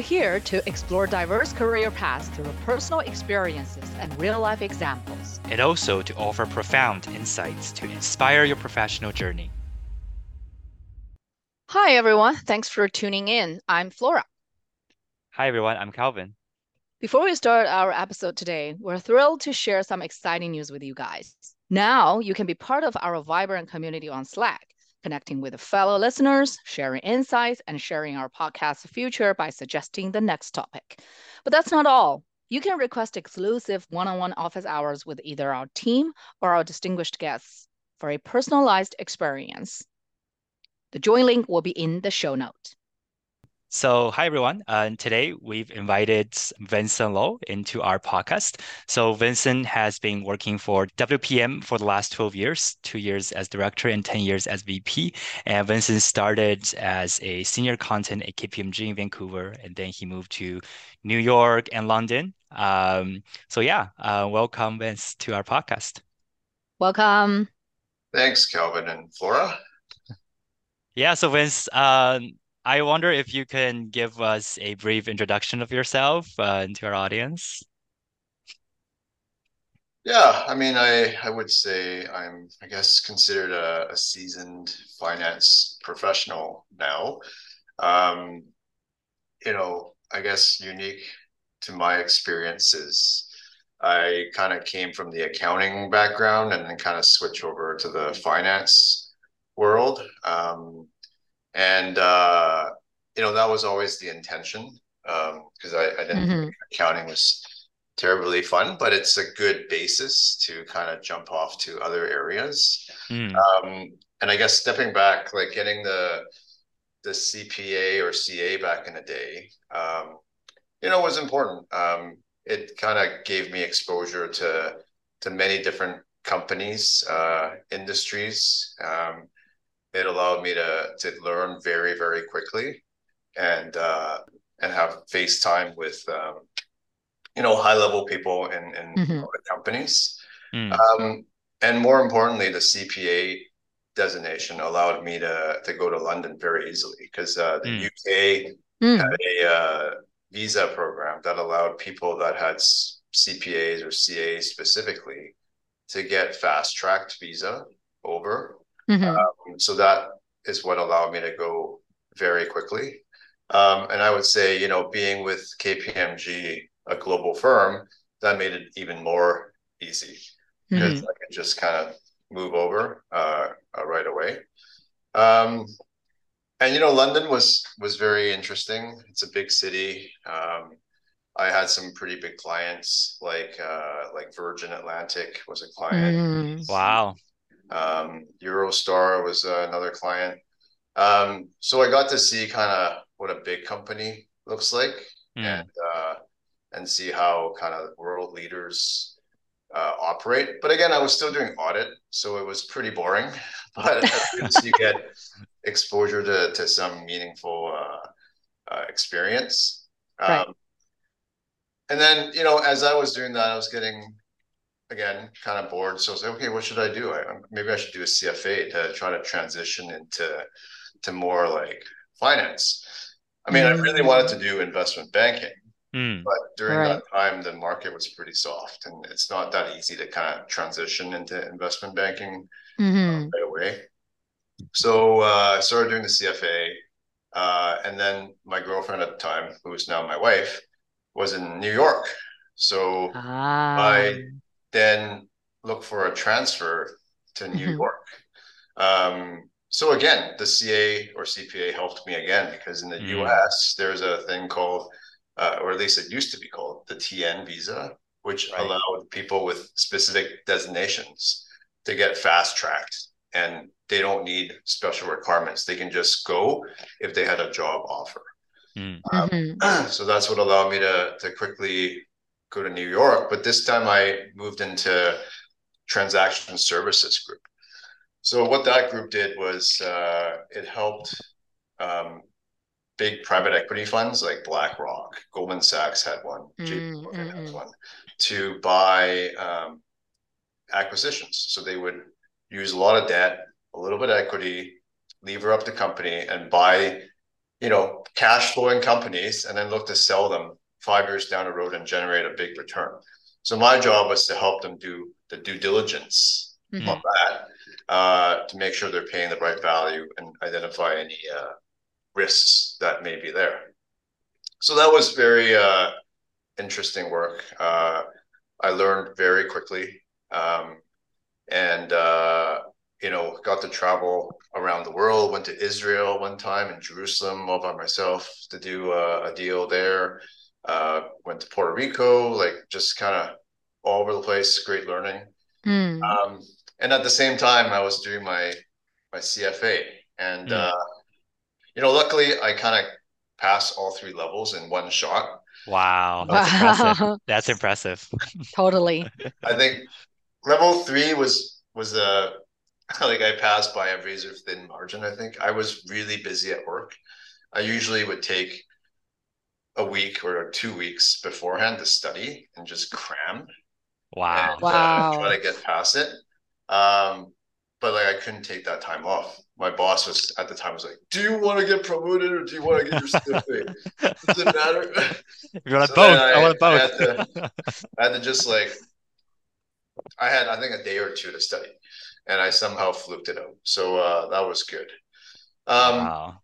We're here to explore diverse career paths through personal experiences and real life examples. And also to offer profound insights to inspire your professional journey. Hi, everyone. Thanks for tuning in. I'm Flora. Hi, everyone. I'm Calvin. Before we start our episode today, we're thrilled to share some exciting news with you guys. Now you can be part of our vibrant community on Slack connecting with fellow listeners, sharing insights, and sharing our podcast future by suggesting the next topic. But that's not all. You can request exclusive one on one office hours with either our team or our distinguished guests for a personalized experience. The join link will be in the show note. So, hi everyone. Uh, today we've invited Vincent Lau into our podcast. So, Vincent has been working for WPM for the last 12 years, two years as director and 10 years as VP. And Vincent started as a senior content at KPMG in Vancouver, and then he moved to New York and London. Um, so, yeah, uh, welcome, Vince, to our podcast. Welcome. Thanks, Calvin and Flora. Yeah, so Vince, um, I wonder if you can give us a brief introduction of yourself uh, to our audience. Yeah, I mean, I I would say I'm, I guess, considered a, a seasoned finance professional now. Um, you know, I guess unique to my experiences, I kind of came from the accounting background and then kind of switch over to the finance world. Um, and uh, you know that was always the intention because um, I, I, didn't mm-hmm. think accounting was terribly fun, but it's a good basis to kind of jump off to other areas. Mm. Um, and I guess stepping back, like getting the the CPA or CA back in the day, um, you know, was important. Um, it kind of gave me exposure to to many different companies, uh, industries. Um, it allowed me to to learn very very quickly and uh, and have FaceTime with um, you know high level people in in mm-hmm. companies. Mm. Um, and more importantly, the CPA designation allowed me to to go to London very easily because uh, the mm. UK mm. had a uh, visa program that allowed people that had CPAs or CAs specifically to get fast tracked visa over Mm-hmm. Um, so that is what allowed me to go very quickly. Um, and I would say, you know, being with KPMG, a global firm, that made it even more easy because mm-hmm. I could just kind of move over uh, uh, right away. Um, and you know, London was was very interesting. It's a big city. Um, I had some pretty big clients, like uh, like Virgin Atlantic was a client. Mm. Wow. Um, Eurostar was uh, another client. Um, so I got to see kind of what a big company looks like mm. and uh, and see how kind of world leaders uh, operate. But again, I was still doing audit, so it was pretty boring. But you get exposure to to some meaningful uh, uh, experience. Um, right. And then you know, as I was doing that, I was getting again kind of bored so i was like okay what should i do I, maybe i should do a cfa to try to transition into to more like finance i mean mm. i really wanted to do investment banking mm. but during right. that time the market was pretty soft and it's not that easy to kind of transition into investment banking mm-hmm. right away so uh, i started doing the cfa uh, and then my girlfriend at the time who is now my wife was in new york so ah. I then look for a transfer to New mm-hmm. York. Um, so again, the CA or CPA helped me again because in the mm. US there's a thing called, uh, or at least it used to be called the TN visa, which right. allowed people with specific designations to get fast tracked, and they don't need special requirements. They can just go if they had a job offer. Mm. Um, mm-hmm. So that's what allowed me to to quickly go to New York, but this time I moved into transaction services group. So what that group did was uh, it helped um, big private equity funds like BlackRock, Goldman Sachs had one, JP Morgan mm-hmm. has one, to buy um, acquisitions. So they would use a lot of debt, a little bit of equity, lever up the company, and buy you know, cash flowing companies and then look to sell them five years down the road and generate a big return. So my job was to help them do the due diligence mm-hmm. on that uh, to make sure they're paying the right value and identify any uh, risks that may be there. So that was very uh, interesting work. Uh, I learned very quickly, um, and uh, you know, got to travel around the world. Went to Israel one time in Jerusalem all by myself to do a, a deal there. Uh, went to Puerto Rico, like just kind of all over the place. Great learning. Mm. Um, and at the same time, I was doing my my CFA, and mm. uh, you know, luckily I kind of passed all three levels in one shot. Wow, that's wow. impressive. That's impressive. totally. I think level three was was a uh, like I passed by a razor thin margin. I think I was really busy at work. I usually would take a week or two weeks beforehand to study and just cram. Wow! And, wow! Uh, try to get past it. Um, but like I couldn't take that time off. My boss was at the time was like, "Do you want to get promoted or do you want to get your certificate? Does it matter?" You want so both? I, I, want both. I had, to, I had to just like, I had I think a day or two to study, and I somehow fluked it out. So uh, that was good. Um, wow.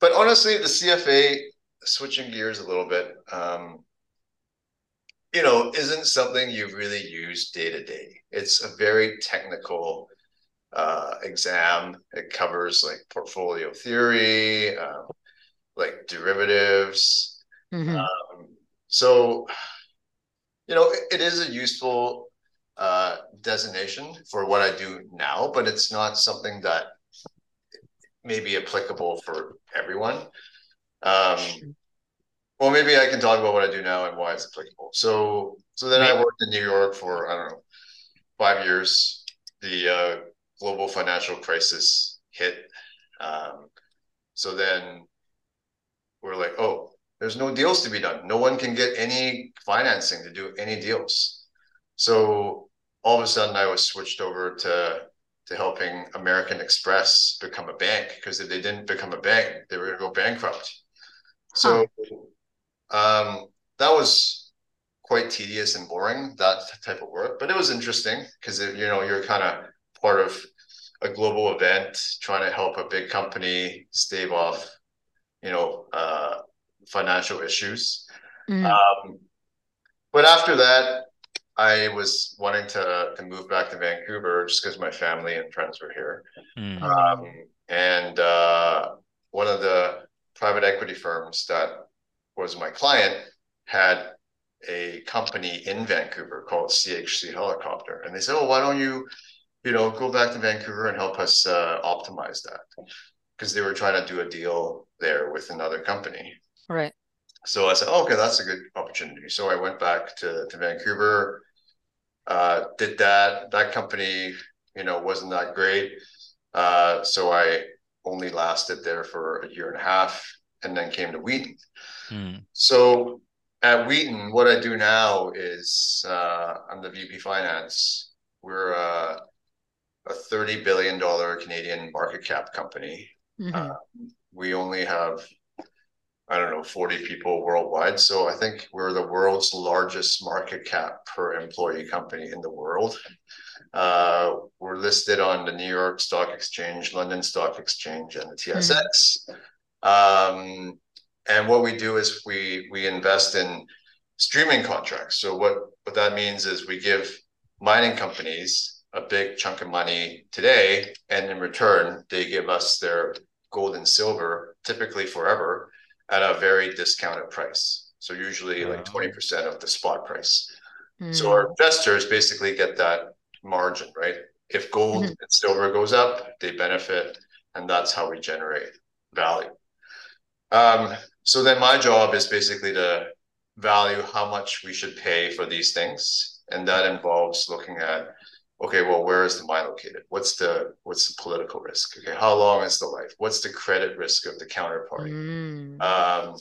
But honestly, the CFA, switching gears a little bit, um, you know, isn't something you really use day to day. It's a very technical uh, exam. It covers like portfolio theory, um, like derivatives. Mm-hmm. Um, so, you know, it, it is a useful uh, designation for what I do now, but it's not something that may be applicable for everyone. Um, well, maybe I can talk about what I do now and why it's applicable. So, so then I worked in New York for I don't know five years. The uh, global financial crisis hit. Um, so then we're like, oh, there's no deals to be done. No one can get any financing to do any deals. So all of a sudden, I was switched over to to helping American Express become a bank because if they didn't become a bank, they were going to go bankrupt. So um, that was quite tedious and boring that type of work, but it was interesting because you know you're kind of part of a global event trying to help a big company stave off, you know, uh, financial issues. Mm. Um, but after that, I was wanting to to move back to Vancouver just because my family and friends were here. Mm. Um, and uh, one of the private equity firms that was my client had a company in Vancouver called CHC Helicopter, and they said, "Oh, why don't you, you know, go back to Vancouver and help us uh, optimize that?" Because they were trying to do a deal there with another company. Right. So I said, oh, "Okay, that's a good opportunity." So I went back to to Vancouver, uh, did that. That company, you know, wasn't that great. Uh, so I only lasted there for a year and a half, and then came to Wheaton. Mm. So at Wheaton, what I do now is uh, I'm the VP Finance. We're uh, a $30 billion Canadian market cap company. Mm-hmm. Uh, we only have, I don't know, 40 people worldwide. So I think we're the world's largest market cap per employee company in the world. Uh, we're listed on the New York Stock Exchange, London Stock Exchange, and the TSX. Mm-hmm. Um, and what we do is we we invest in streaming contracts. So what what that means is we give mining companies a big chunk of money today, and in return they give us their gold and silver, typically forever, at a very discounted price. So usually like twenty percent of the spot price. Mm. So our investors basically get that margin, right? If gold mm-hmm. and silver goes up, they benefit, and that's how we generate value. Um, so then my job is basically to value how much we should pay for these things. And that involves looking at, okay, well, where is the mine located? What's the what's the political risk? Okay, how long is the life? What's the credit risk of the counterparty? Mm. Um,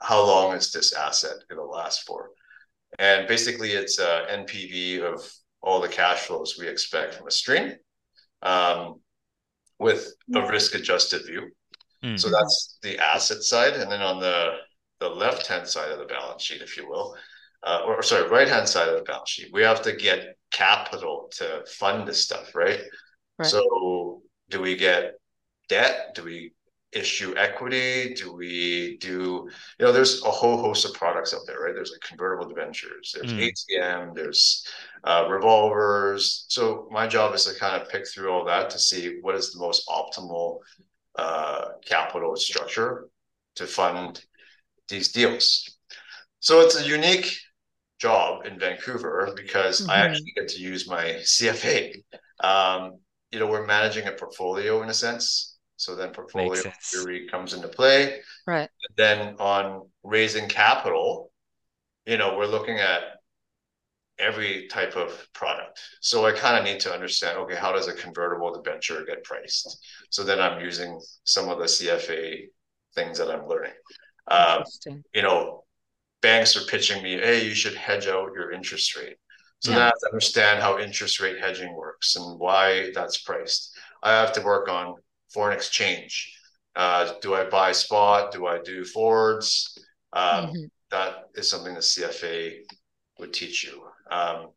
how long is this asset going to last for? And basically, it's a NPV of all the cash flows we expect from a stream um, with a risk adjusted view. Mm. So that's the asset side. And then on the, the left hand side of the balance sheet, if you will, uh, or sorry, right hand side of the balance sheet, we have to get capital to fund this stuff, right? right? So do we get debt? Do we issue equity? Do we do, you know, there's a whole host of products out there, right? There's like convertible debentures, there's mm. ATM, there's uh, revolvers. So my job is to kind of pick through all that to see what is the most optimal uh, capital structure to fund these deals. So it's a unique job in Vancouver because mm-hmm. I actually get to use my CFA. Um, you know, we're managing a portfolio in a sense. So then portfolio theory comes into play. Right. then on raising capital, you know, we're looking at every type of product. So I kind of need to understand, okay, how does a convertible debenture get priced? So then I'm using some of the CFA things that I'm learning. Um, you know, banks are pitching me, hey, you should hedge out your interest rate. So yeah. then I have to understand how interest rate hedging works and why that's priced. I have to work on foreign exchange. Uh, do I buy spot? Do I do forwards? Um, mm-hmm. that is something the CFA would teach you. Um,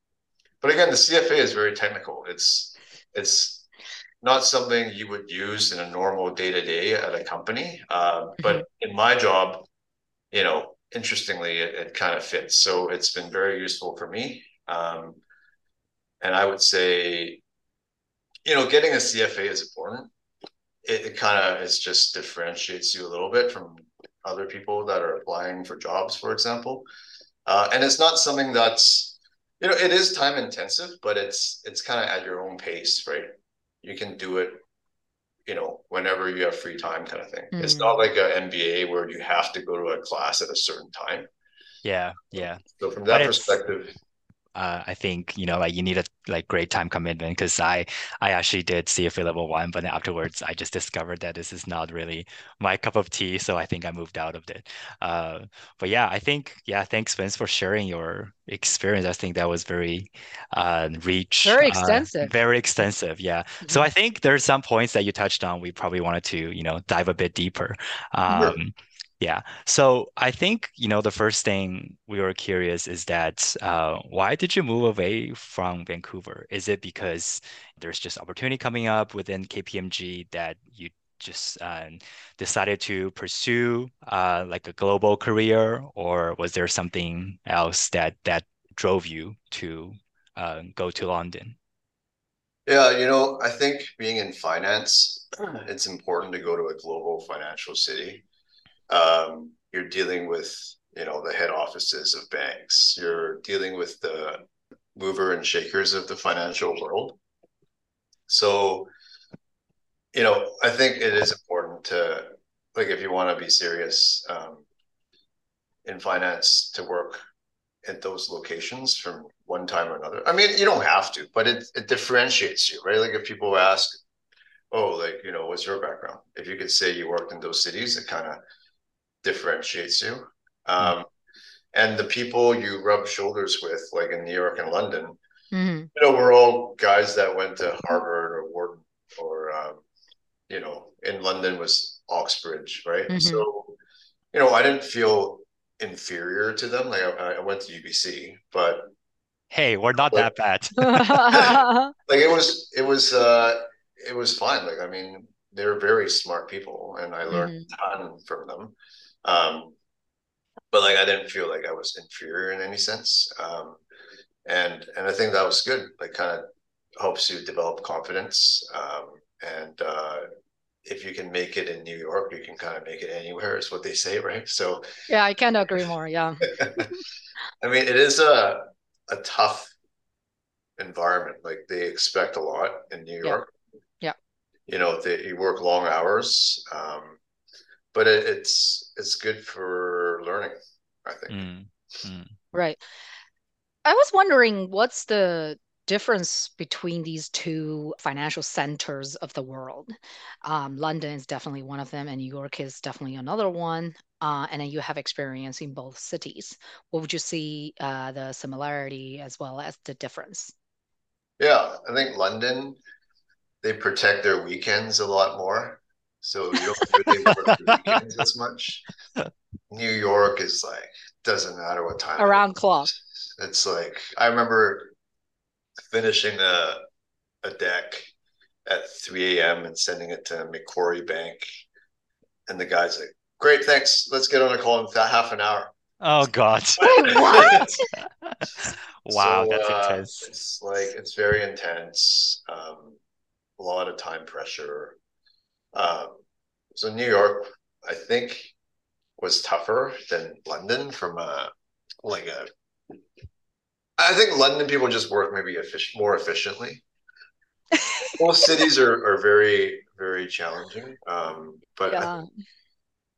but again, the CFA is very technical. It's it's not something you would use in a normal day to day at a company. Uh, mm-hmm. But in my job, you know, interestingly, it, it kind of fits. So it's been very useful for me. Um, and I would say, you know, getting a CFA is important it, it kind of is just differentiates you a little bit from other people that are applying for jobs, for example. Uh, and it's not something that's you know it is time intensive, but it's it's kind of at your own pace, right? You can do it, you know, whenever you have free time, kind of thing. Mm. It's not like an MBA where you have to go to a class at a certain time. Yeah, yeah. So from that but perspective, uh, I think you know like you need a like great time commitment because I I actually did see CFA level one, but then afterwards I just discovered that this is not really my cup of tea, so I think I moved out of it. Uh, but yeah, I think yeah, thanks Vince for sharing your experience. I think that was very uh, rich, very uh, extensive, very extensive. Yeah. Mm-hmm. So I think there's some points that you touched on. We probably wanted to you know dive a bit deeper. Um, yeah. So I think, you know, the first thing we were curious is that uh, why did you move away from Vancouver? Is it because there's just opportunity coming up within KPMG that you just uh, decided to pursue uh, like a global career, or was there something else that that drove you to uh, go to London? Yeah, you know, I think being in finance, it's important to go to a global financial city um, you're dealing with you know the head offices of banks. You're dealing with the mover and shakers of the financial world. So you know i think it is important to like if you want to be serious um, in finance to work at those locations from one time or another. I mean you don't have to but it, it differentiates you right? Like if people ask oh like you know what's your background? If you could say you worked in those cities it kind of differentiates you. Um, and the people you rub shoulders with, like in New York and London, mm-hmm. you know, we're all guys that went to Harvard or Wharton, or um, you know, in London was Oxbridge, right? Mm-hmm. So, you know, I didn't feel inferior to them. Like I, I went to UBC, but hey, we're not like, that bad. like it was, it was, uh, it was fine. Like I mean, they're very smart people, and I learned mm-hmm. a ton from them. Um, but like I didn't feel like I was inferior in any sense. Um, and and I think that was good. Like kind of helps you develop confidence. Um, and uh, if you can make it in New York, you can kind of make it anywhere. Is what they say, right? So yeah, I can't agree more. Yeah. I mean, it is a a tough environment. Like they expect a lot in New York. Yeah. yeah. You know, they you work long hours. Um, but it, it's it's good for learning i think. Mm, mm. right. I was wondering what's the difference between these two financial centers of the world? Um, london is definitely one of them and new york is definitely another one uh, and then you have experience in both cities. What would you see uh, the similarity as well as the difference? Yeah i think london they protect their weekends a lot more so you don't really work the weekends as much. New York is like doesn't matter what time. Around clock. It's like I remember finishing a a deck at 3 a.m. and sending it to Macquarie Bank, and the guy's like, "Great, thanks. Let's get on a call in half an hour." Oh God! what? wow, So, that's uh, intense. It's like it's very intense. Um, a lot of time pressure. Um, so New York, I think, was tougher than London from a like a. I think London people just work maybe effic- more efficiently. Both cities are, are very very challenging. Um, but yeah.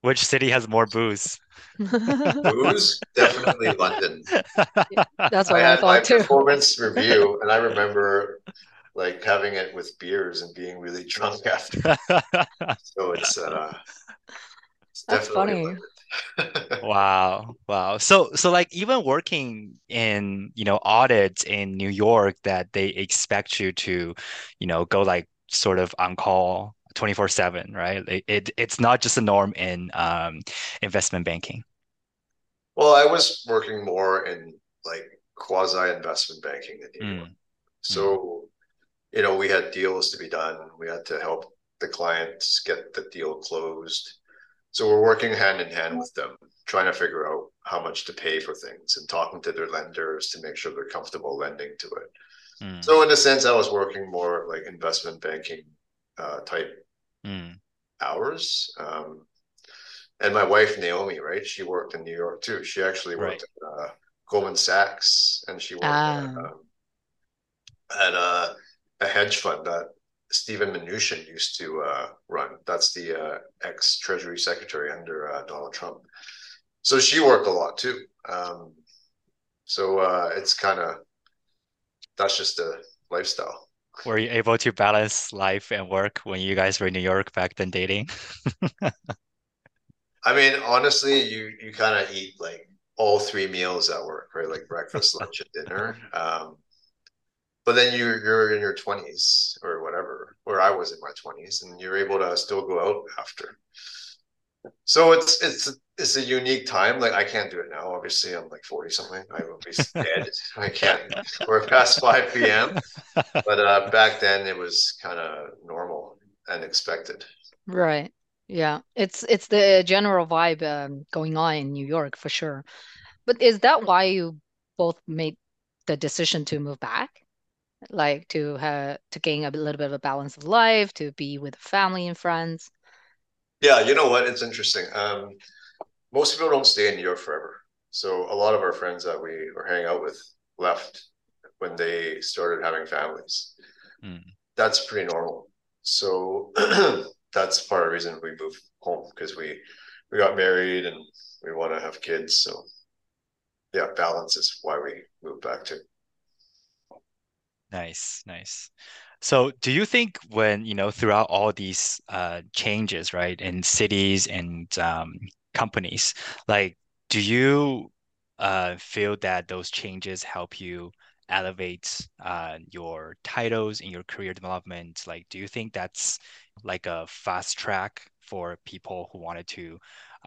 Which city has more booze? booze definitely London. That's what I, had my thought too. performance review, and I remember like having it with beers and being really drunk after. So it's uh, it's That's funny. Wow, wow. So, so like even working in, you know, audits in New York that they expect you to, you know, go like sort of on call 24/7, right? It, it it's not just a norm in um investment banking. well, I was working more in like quasi investment banking in New York. Mm, So, you know, we had deals to be done. We had to help the clients get the deal closed. So we're working hand in hand with them, trying to figure out how much to pay for things and talking to their lenders to make sure they're comfortable lending to it. mm, So in a sense, I was working more like investment banking uh, type mm. hours. Um, and my wife Naomi, right? She worked in New York too. She actually worked at uh, Goldman Sachs, and she worked Ah. at, um, at uh, a hedge fund that Steven Mnuchin used to uh, run. That's the uh, ex Treasury Secretary under uh, Donald Trump. So she worked a lot too. Um, so uh, it's kind of that's just a lifestyle. Were you able to balance life and work when you guys were in New York back then dating? I mean, honestly, you you kind of eat like all three meals at work, right? Like breakfast, lunch, and dinner. Um, but then you're you're in your twenties or whatever, where I was in my twenties, and you're able to still go out after. So it's it's it's a unique time. Like I can't do it now. Obviously, I'm like forty something. I will be dead. I can't. We're past five p.m. But uh, back then, it was kind of normal and expected. Right. Yeah. It's it's the general vibe um, going on in New York for sure. But is that why you both made the decision to move back? Like to have to gain a little bit of a balance of life, to be with family and friends? Yeah, you know what? It's interesting. Um, most people don't stay in New York forever. So a lot of our friends that we were hanging out with left when they started having families. Mm. That's pretty normal. So that's part of the reason we moved home because we we got married and we want to have kids. So yeah, balance is why we moved back to. Nice, nice. So do you think when, you know, throughout all these uh, changes, right, in cities and um, companies, like, do you uh, feel that those changes help you elevate uh, your titles in your career development? Like, do you think that's like a fast track for people who wanted to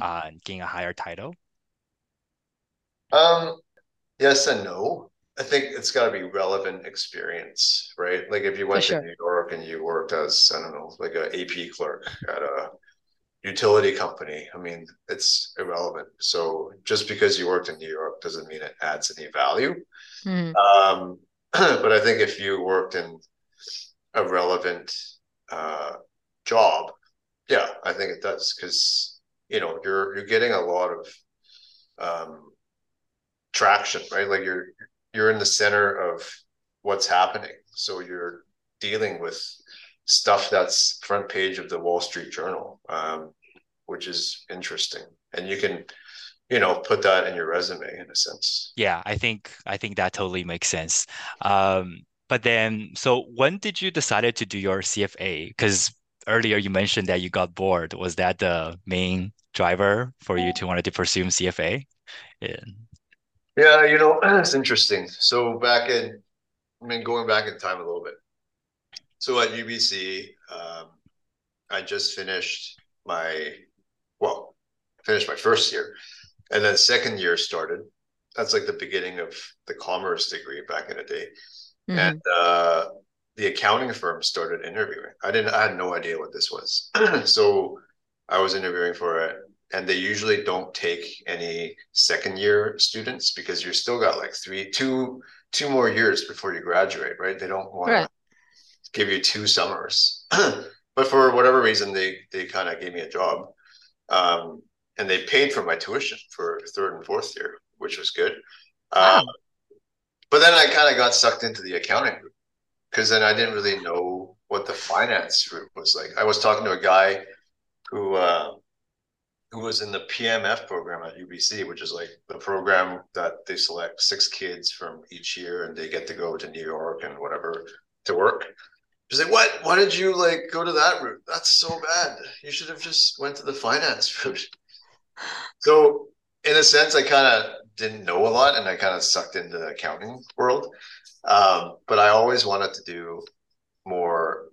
uh, gain a higher title? Um, yes and no. I think it's got to be relevant experience, right? Like if you went For to. New York and you worked as, I don't know, like a AP clerk at a utility company, I mean, it's irrelevant. So just because you worked in New York doesn't mean it adds any value. Mhm. Um, but I think if you worked in a relevant uh, job, yeah, I think it does because you know you're you're getting a lot of um, traction, right? Like you're you're in the center of what's happening, so you're dealing with stuff that's front page of the Wall Street Journal, um, which is interesting, and you can you know put that in your resume in a sense. Yeah, I think I think that totally makes sense. Um, but then, so when did you decided to do your CFA? Because earlier you mentioned that you got bored. Was that the main driver for you to wanted to pursue CFA? Yeah. Yeah, you know, it's interesting. So back in, I mean, going back in time a little bit. So at UBC, um, I just finished my well, finished my first year, and then second year started. That's like the beginning of the commerce degree back in the day, mm-hmm. and uh, the accounting firm started interviewing. I didn't. I had no idea what this was, so I was interviewing for it, and they usually don't take any second year students because you're still got like three, two, two more years before you graduate, right? They don't want right. to give you two summers. but for whatever reason, they they kind of gave me a job, um, and they paid for my tuition for third and fourth year, which was good. Wow. Um, but then I kind of got sucked into the accounting group because then I didn't really know what the finance route was like. I was talking to a guy who uh, who was in the PMF program at UBC, which is like the program that they select six kids from each year and they get to go to New York and whatever to work. She's like, what? Why did you like go to that route? That's so bad. You should have just went to the finance route. So in a sense, I kind of didn't know a lot and I kind of sucked into the accounting world. Um, but I always wanted to do more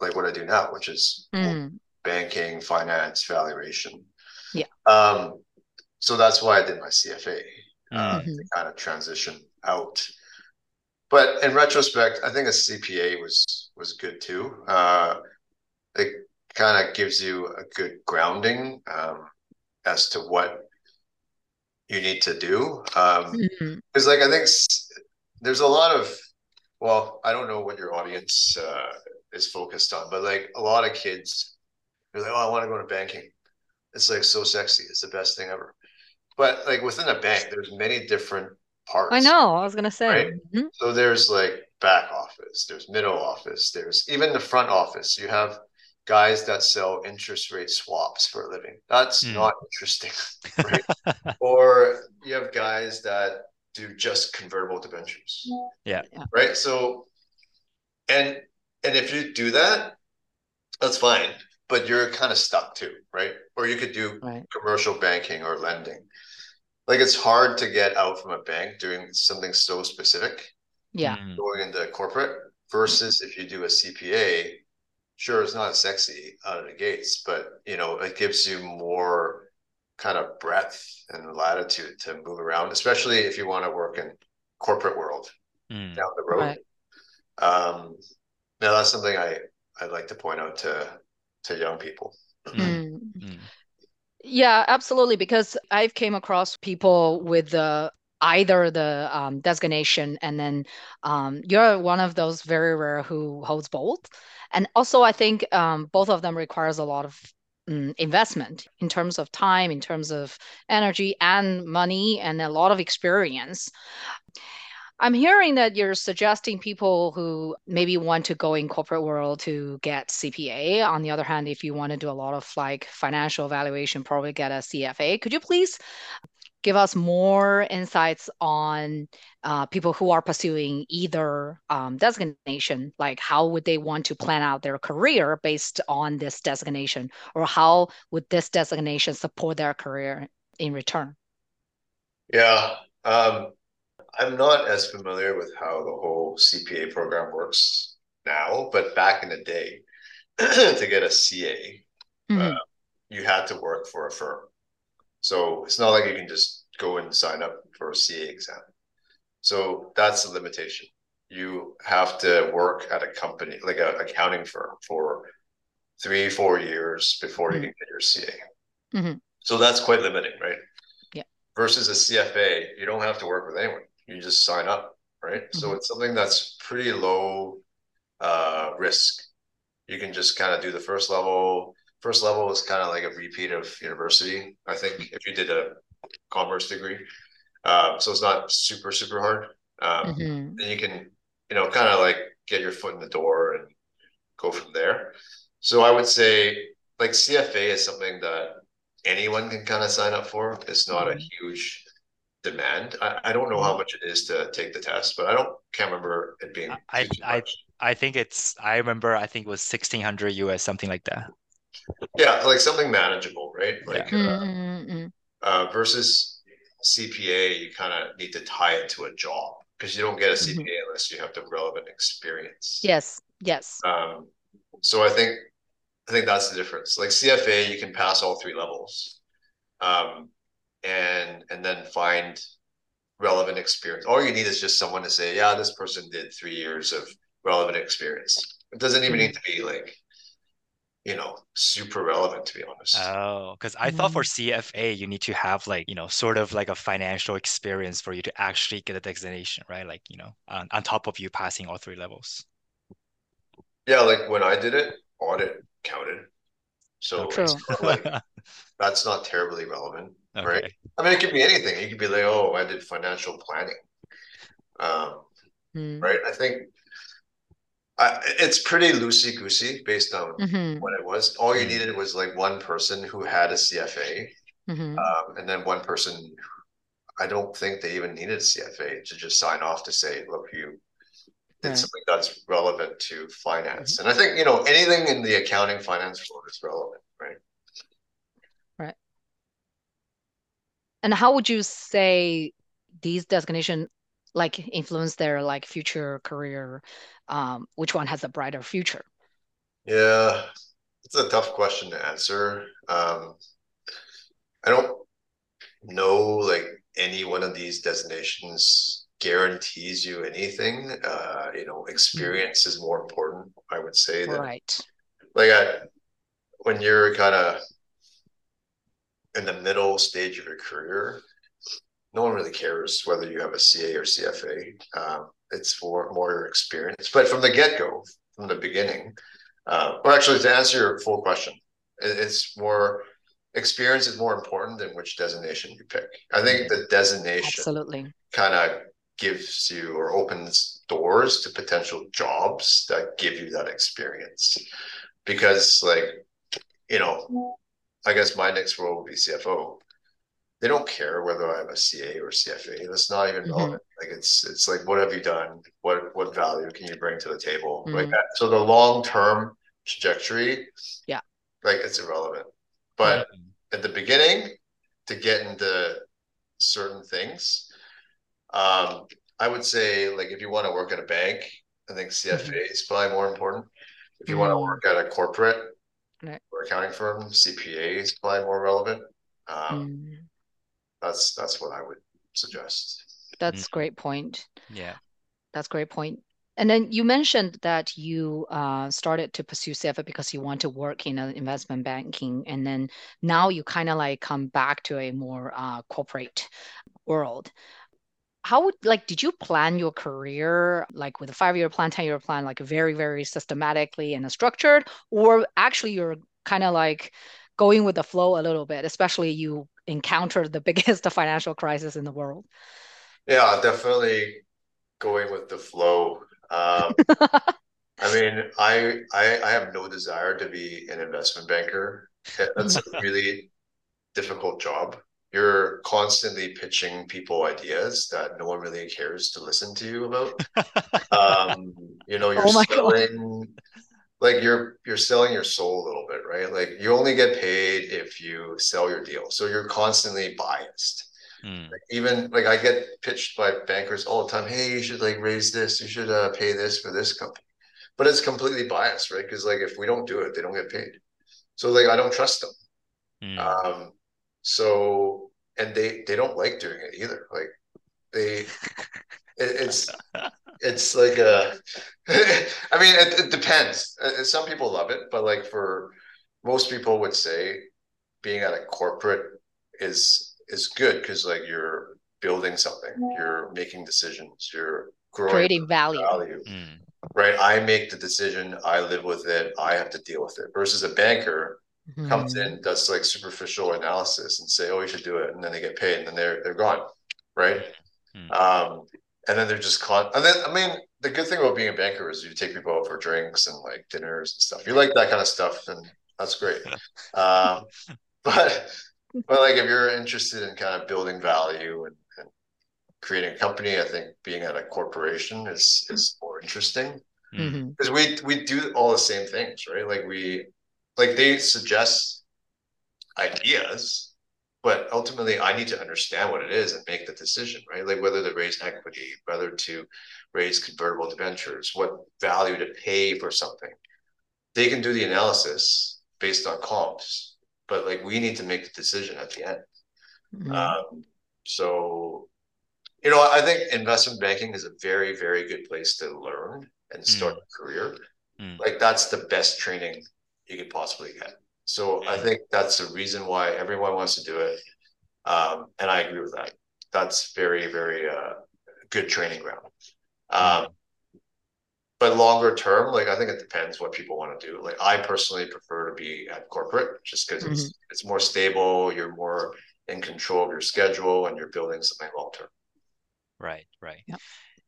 like what I do now, which is mm. banking, finance, valuation. Yeah. Um, so that's why I did my CFA uh, mm-hmm. to kind of transition out. But in retrospect, I think a CPA was was good too. Uh, it kind of gives you a good grounding um, as to what you need to do. Because, um, mm-hmm. like, I think there's a lot of, well, I don't know what your audience uh, is focused on, but like a lot of kids, they're like, oh, I want to go to banking. It's like so sexy. It's the best thing ever. But like within a bank, there's many different parts. I know. I was gonna say. Right? Mm-hmm. So there's like back office, there's middle office, there's even the front office. You have guys that sell interest rate swaps for a living. That's mm. not interesting. Right? or you have guys that do just convertible debentures. Yeah. Right. So, and and if you do that, that's fine, but you're kind of stuck too, right? Or you could do right. commercial banking or lending. Like it's hard to get out from a bank doing something so specific. Yeah. Hmm. Going into corporate versus if you do a CPA, sure it's not sexy out of the gates but you know it gives you more kind of breadth and latitude to move around especially if you want to work in corporate world mm. down the road right. um now that's something i i'd like to point out to to young people mm. Mm. yeah absolutely because i've came across people with the either the um, designation and then um, you're one of those very rare who holds both and also i think um, both of them requires a lot of um, investment in terms of time in terms of energy and money and a lot of experience i'm hearing that you're suggesting people who maybe want to go in corporate world to get cpa on the other hand if you want to do a lot of like financial evaluation probably get a cfa could you please give us more insights on uh, people who are pursuing either um, designation, like how would they want to plan out their career based on this designation, or how would this designation support their career in return? Yeah, um, I'm not as familiar with how the whole CPA program works now, but back in the day, to get a CA, mm-hmm. uh, you had to work for a firm. So it's not like you can just go and sign up for a CA exam. So that's the limitation. You have to work at a company, like an accounting firm, for three, four years before mm-hmm. you can get your CA. Mm-hmm. So that's quite limiting, right? Yeah. Versus a CFA, you don't have to work with anyone. You just sign up, right? Mm-hmm. So it's something that's pretty low uh, risk. You can just kind of do the first level, first level is kind of like a repeat of university. I think if you did a commerce degree, um, so it's not super super hard. Um, mm-hmm. And you can you know kind of like get your foot in the door and go from there. So I would say like CFA is something that anyone can kind of sign up for. It's not mm-hmm. a huge demand. I, I don't know how mm-hmm. much it is to take the test, but I don't can't remember it being. I I I think it's. I remember. I think it was sixteen hundred US, something like that yeah like something manageable right like yeah. uh, mm-hmm. uh, versus cpa you kind of need to tie it to a job because you don't get a cpa mm-hmm. unless you have the relevant experience yes yes um, so i think I think that's the difference. Like CFA, you can pass all three levels, um, and and then find relevant experience. All you need is just someone to say, yeah, this person did three years of relevant experience. It doesn't even need to be like, you know, super relevant to be honest. Oh, because I thought mm-hmm. for CFA you need to have like, you know, sort of like a financial experience for you to actually get a designation, right? Like, you know, on, on top of you passing all three levels. Yeah, like when I did it, audit counted. So True. it's not like that's not terribly relevant, right? I mean, it could be anything. You could be like, oh, I did financial planning. Um, Mm. right? I think I, it's pretty loosey goosey based on Mhm. what it was. All you Mm. needed was like one person who had a CFA, Mhm. um, and then one person. I don't think they even needed a CFA to just sign off to say, look, you did Right. something that's relevant to finance. And I think, you know, anything in the accounting finance world is relevant, right? And how would you say these designation like influence their like future career? Um, which one has a brighter future? Yeah, it's a tough question to answer. Um, I don't know like any one of these designations guarantees you anything. Uh, you know, experience is more important, I would say, than Right. like I, when you're kind of in the middle stage of your career, no one really cares whether you have a CA or CFA. Um, it's for more your experience. But from the get go, from the beginning, uh, or actually to answer your full question, it, it's more experience is more important than which designation you pick. I think the designation Absolutely. kind of gives you or opens doors to potential jobs that give you that experience. Because, like, you know, I guess my next role will be CFO. They don't care whether I have a CA or CFA. That's not even Mhm. relevant. Like it's it's like what have you done? What what value can you bring to the table? Like Mhm. that. So the long term trajectory, Yeah. like it's irrelevant. But at the beginning, to get into certain things, um, I would say like if you want to work at a bank, I think CFA is probably more important. If you want to Mm. work at a corporate accounting firm, CPA is probably more relevant. Um, Mm. that's that's what I would suggest. That's great point. Yeah. That's great point. And then you mentioned that you uh, started to pursue CFA because you want to work in an investment banking, and then now you kind of like come back to a more uh, corporate world. How would like did you plan your career like with a five-year plan, 10-year plan, like very, very systematically and structured, or actually you're kind of like going with the flow a little bit, especially you encountered the biggest financial crisis in the world? Yeah, definitely going with the flow. Um, I mean, I, I I have no desire to be an investment banker. That's a really difficult job. You're constantly pitching people ideas that no one really cares to listen to you about. Um, you know, you're Oh God. Like you're you're selling your soul a little bit, right? Like you only get paid if you sell your deal. So you're constantly biased. Mm. Like even like I get pitched by bankers all the time. Hey, you should like raise this. You should uh, pay this for this company. But it's completely biased, right? Because like if we don't do it, they don't get paid. So like I don't trust them. Mm. Um, so and they they don't like doing it either. Like they, it, it's it's like a. I mean, it, it depends. Uh, Some people love it, but like for most people would say, being at a corporate is is good because like you're building something, you're making decisions, you're growing Creating value. value Mm. right? I make the decision, I live with it, I have to deal with it. Versus a banker comes Mhm. in, does like superficial analysis and say, "Oh, you should do it," and then they get paid, and then they're they're gone, right? Mm. Um, and then they're just caught. And then I mean, the good thing about being a banker is you take people out for drinks and like dinners and stuff. You like that kind of stuff, and that's great. Um, but but like if you're interested in kind of building value and, and creating a company, I think being at a corporation is is more interesting Mm. Mhm. because we we do all the same things, right? Like we like they suggest ideas, but ultimately I need to understand what it is and make the decision, right? Like whether to raise equity, whether to raise convertible debentures, what value to pay for something. They can do the analysis based on comps, but like we need to make the decision at the end. Mm-hmm. Um, so, you know, I think investment banking is a very, very good place to learn and start mm. a career. Mm. Like that's the best training you could possibly get. So I think that's the reason why everyone wants to do it. Um, and I agree with that. That's very, very uh, good training ground. Um, but longer term, like I think it depends what people want to do. Like I personally prefer to be at corporate just because mm-hmm. it's it's more stable. You're more in control of your schedule, and you're building something long term. Right. Right. Yep.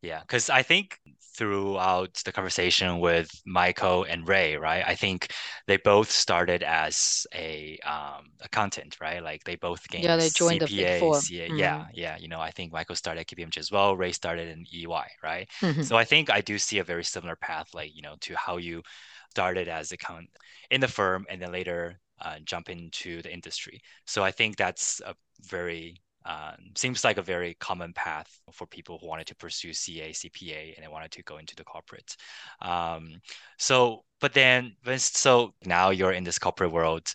Yeah, because I think throughout the conversation with Michael and Ray, right? I think they both started as a um, accountant, right? Like they both gained yeah, they joined CPA, the Big Four. CA, mm-hmm. Yeah, yeah. You know, I think Michael started at KPMG as well. Ray started in EY, right? Mm-hmm. So I think I do see a very similar path, like you know, to how you started as account in the firm and then later uh, jump into the industry. So I think that's a very um, seems like a very common path for people who wanted to pursue CA, CPA, and they wanted to go into the corporate. Um, so, but then, so now you're in this corporate world.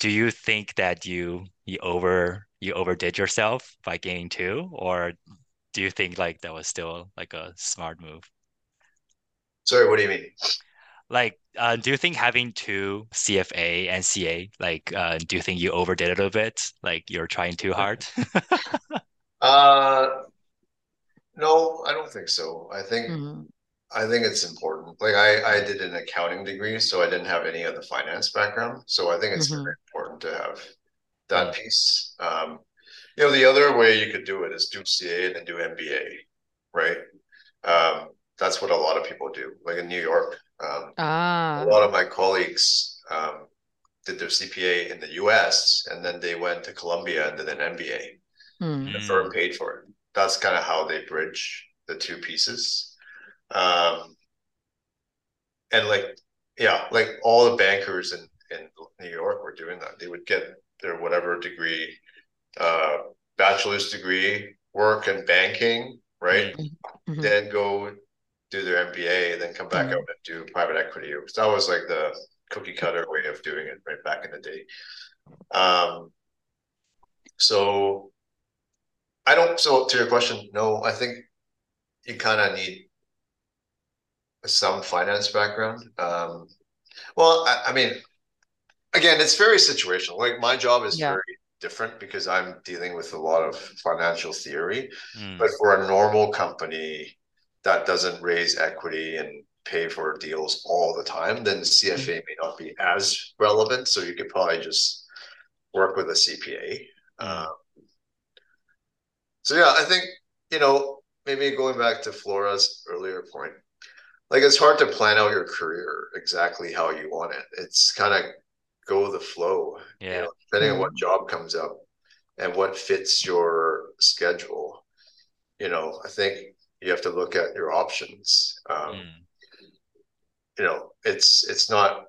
Do you think that you you over you overdid yourself by gaining two, or do you think like that was still like a smart move? Sorry, what do you mean? Like uh, do you think having two CFA and CA like uh, do you think you overdid it a bit? Like you're trying too hard? Uh no I don't think so. I think mm-hmm. I think it's important. Like I I did an accounting degree so I didn't have any of the finance background. So I think it's mm-hmm. very important to have that piece. Um you know the other way you could do it is do CA and then do MBA right? Um that's what a lot of people do like in New York um, ah. A lot of my colleagues um, did their CPA in the US and then they went to Columbia and did an MBA. Hmm. The firm paid for it. That's kind of how they bridge the two pieces. Um, and like, yeah, like all the bankers in, in New York were doing that. They would get their whatever degree, uh, bachelor's degree, work in banking, right? Mm-hmm. Then go do their MBA, and then come back mm-hmm. out and do private equity. That was like the cookie cutter way of doing it right back in the day. Um, so I don't. So to your question, no, I think you kind of need some finance background. Um, well, I, I, mean, again, it's very situational. Like my job is yeah. very different because I'm dealing with a lot of financial theory. Mm. But for a normal company, that doesn't raise equity and pay for deals all the time, then CFA mm-hmm. may not be as relevant. So you could probably just work with a CPA. Um, so yeah, I think you know maybe going back to Flora's earlier point, like it's hard to plan out your career exactly how you want it. It's kind of go the flow. Yeah. You know, depending mm-hmm. on what mm-hmm. job comes up and what fits your schedule. You know, I think you have to look at your options. Um, mm. You know, it's it's not.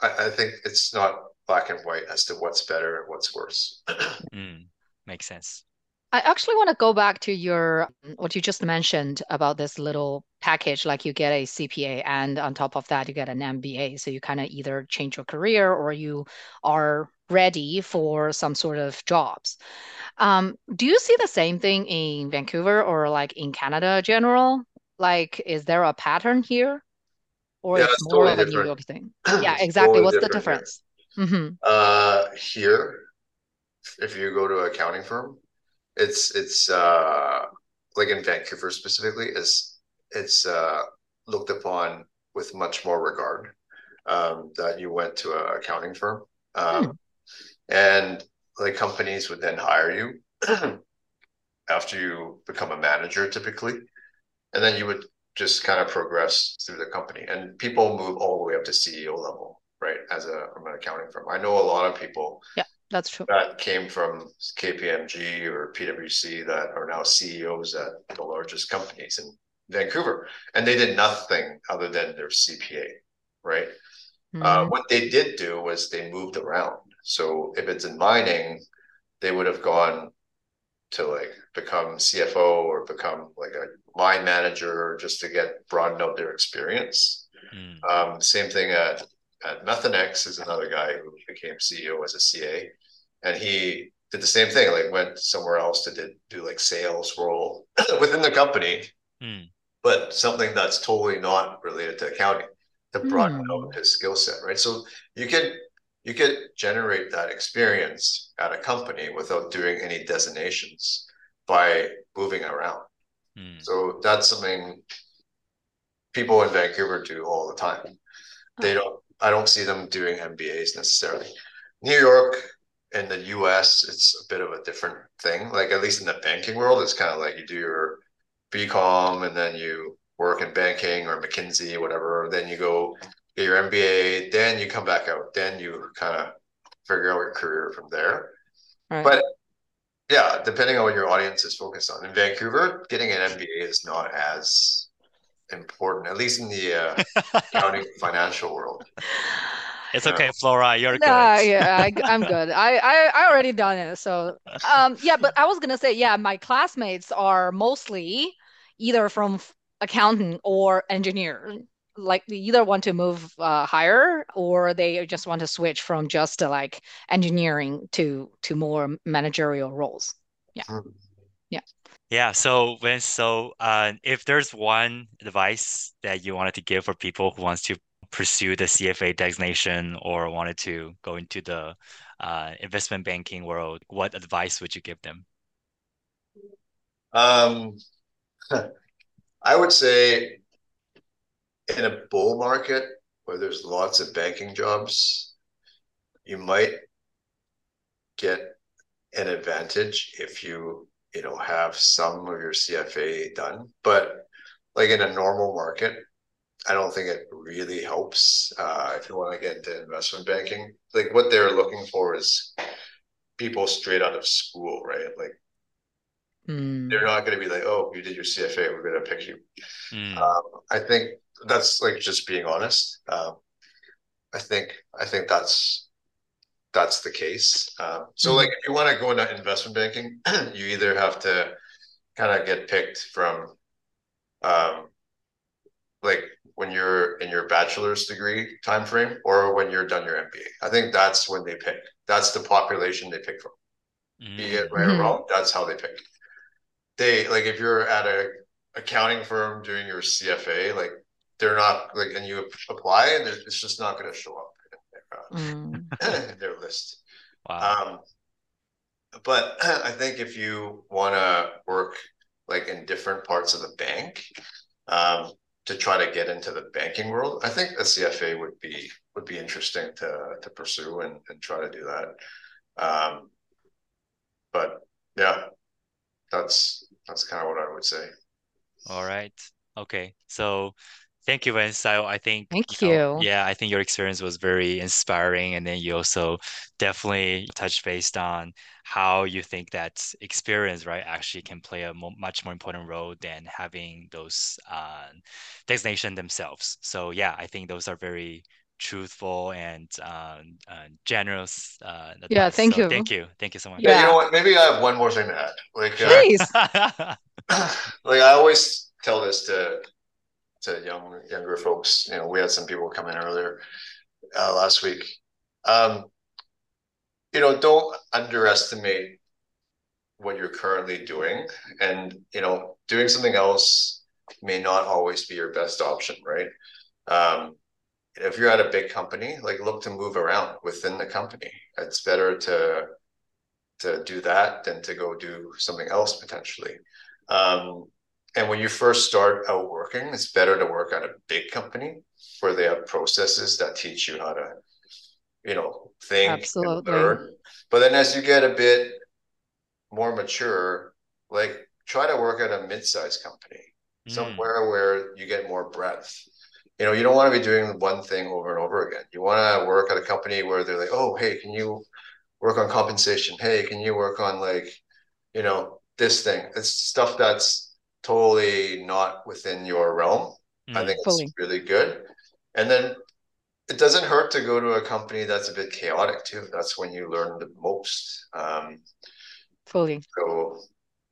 I, I, think it's not black and white as to what's better and what's worse. mm. Makes sense. I actually want to go back to your what you just mentioned about this little package like you get a CPA and on top of that you get an MBA so you kind of either change your career or you are ready for some sort of jobs. Um, do you see the same thing in Vancouver or like in Canada general? Like is there a pattern here? Or yeah, it's, it's more totally of a. New York thing? yeah, exactly. Totally What's the difference? Here. Mm-hmm. Uh, here, if you go to an accounting firm, it's it's uh like in Vancouver specifically is it's uh looked upon with much more regard um, that you went to an accounting firm um, hmm. And like companies would then hire you after you become a manager typically and then you would just kind of progress through the company and people move all the way up to ceo level right as a from an accounting firm i know a lot of people yeah that's true. That came from KPMG or PwC that are now CEOs at the largest companies in Vancouver. And they did nothing other than their CPA, right? Mm-hmm. Uh, what they did do was they moved around. So if it's in mining, they would have gone to like become CFO or become like a mine manager just to get broaden out their experience. Mm. Um, same thing at at Methanex is another guy who became CEO as a CA, and he did the same thing. Like went somewhere else to did, do like sales role within the company, Mm. but something that's totally not related to accounting to broaden Hmm. out his skill set, right? So you can you can generate that experience at a company without doing any designations by moving around. Mm. So that's something people in Vancouver do all the time. They don't I don't see them doing MBAs necessarily. New York and the US, it's a bit of a different thing. Like at least in the banking world, it's kind of like you do your BCom and then you work in banking or McKinsey, whatever. Then you go get your MBA, then you come back out, then you kind of figure out your career from there. Right. But yeah, depending on what your audience is focused on. In Vancouver, getting an MBA is not as important, at least in the uh, accounting financial world. It's Yeah. okay, Flora. You're Nah, good. yeah, I, I'm good. I, I I already done it. So, um, yeah, but I was gonna say, yeah, my classmates are mostly either from f- accountant or engineer. Like they either want to move uh, higher or they just want to switch from just uh, like engineering to to more managerial roles. Yeah. Yeah. Yeah, so when so uh, if there's one advice that you wanted to give for people who wants to pursue the CFA designation or wanted to go into the uh, investment banking world, what advice would you give them? Um, I would say in a bull market where there's lots of banking jobs, you might get an advantage if you, you know, have some of your CFA done. But like in a normal market, I don't think it really helps uh, if you want to get into investment banking. Like what they're looking for is people straight out of school, right? Like Hmm. they're not going to be like, oh, you did your CFA, we're going to pick you. Mm, Um, I think that's like just being honest. Um, I think I think that's that's the case. Um, so Mhm. like if you want to go into investment banking, you either have to kind of get picked from um, like when you're in your bachelor's degree time frame or when you're done your MBA. I think that's when they pick. That's the population they pick from. Be it right or wrong, that's how they pick. They like if you're at a accounting firm doing your CFA, like they're not like, and you apply, and it's just not going to show up in their, in their list. wow. Um, but I think if you want to work like in different parts of the bank, um, to try to get into the banking world, I think a CFA would be would be interesting to to pursue and, and try to do that. Um, but yeah, that's that's kind of what I would say. All right. Okay. So thank you, Vince. I, I think, Thank you know, yeah, I think your experience was very inspiring. And then you also definitely touched based on how you think that experience, right, actually can play a mo much more important role than having those uh, designation themselves. So yeah, I think those are very truthful and um, uh, generous uh, Yeah, thank So you. thank you. Thank you so much. Yeah, you know what? Maybe I have one more thing to add. Like, uh, Please. like I always tell this to to young younger folks. You know, we had some people come in earlier uh, last week. Um, you know, don't underestimate what you're currently doing, and you know, doing something else may not always be your best option, right? Um, if you're at a big company, like look to move around within the company. It's better to to do that than to go do something else potentially. Um, and when you first start out working, it's better to work at a big company where they have processes that teach you how to, you know, think and learn. But then as you get a bit more mature, like try to work at a mid-sized company, Mm, somewhere where you get more breadth. You know, you don't want to be doing one thing over and over again. You want to work at a company where they're like, oh, hey, can you work on compensation? Hey, can you work on like, you know, this thing? It's stuff that's totally not within your realm. I mm, think Fully. it's really good. And then it doesn't hurt to go to a company that's a bit chaotic too. That's when you learn the most. Um, Fully. so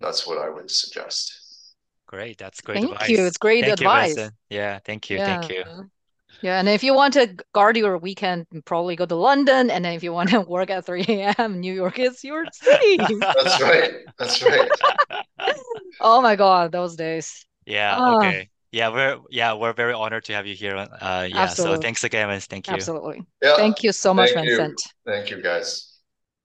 that's what I would suggest. Great. That's great Thank advice. you. It's great Thank advice. Vincent. Yeah, thank you. Yeah. Thank you. Yeah, and if you want to guard your weekend, probably go to London. And then if you want to work at 3 a.m., New York is your city. That's right. That's right. oh my God, those days. Yeah, Ah. okay. Yeah, we're yeah, we're very honored to have you here. Uh yeah, so thanks again, Vince. Thank you. Absolutely. Yeah. Thank you so much, Thank you. Vincent. Thank you, guys.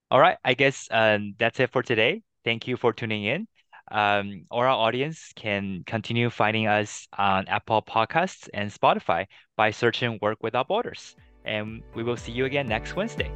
All right, I guess um, that's it for today. Thank you for tuning in. Um, or our audience can continue finding us on Apple Podcasts and Spotify by searching Work Without Borders. And we will see you again next Wednesday.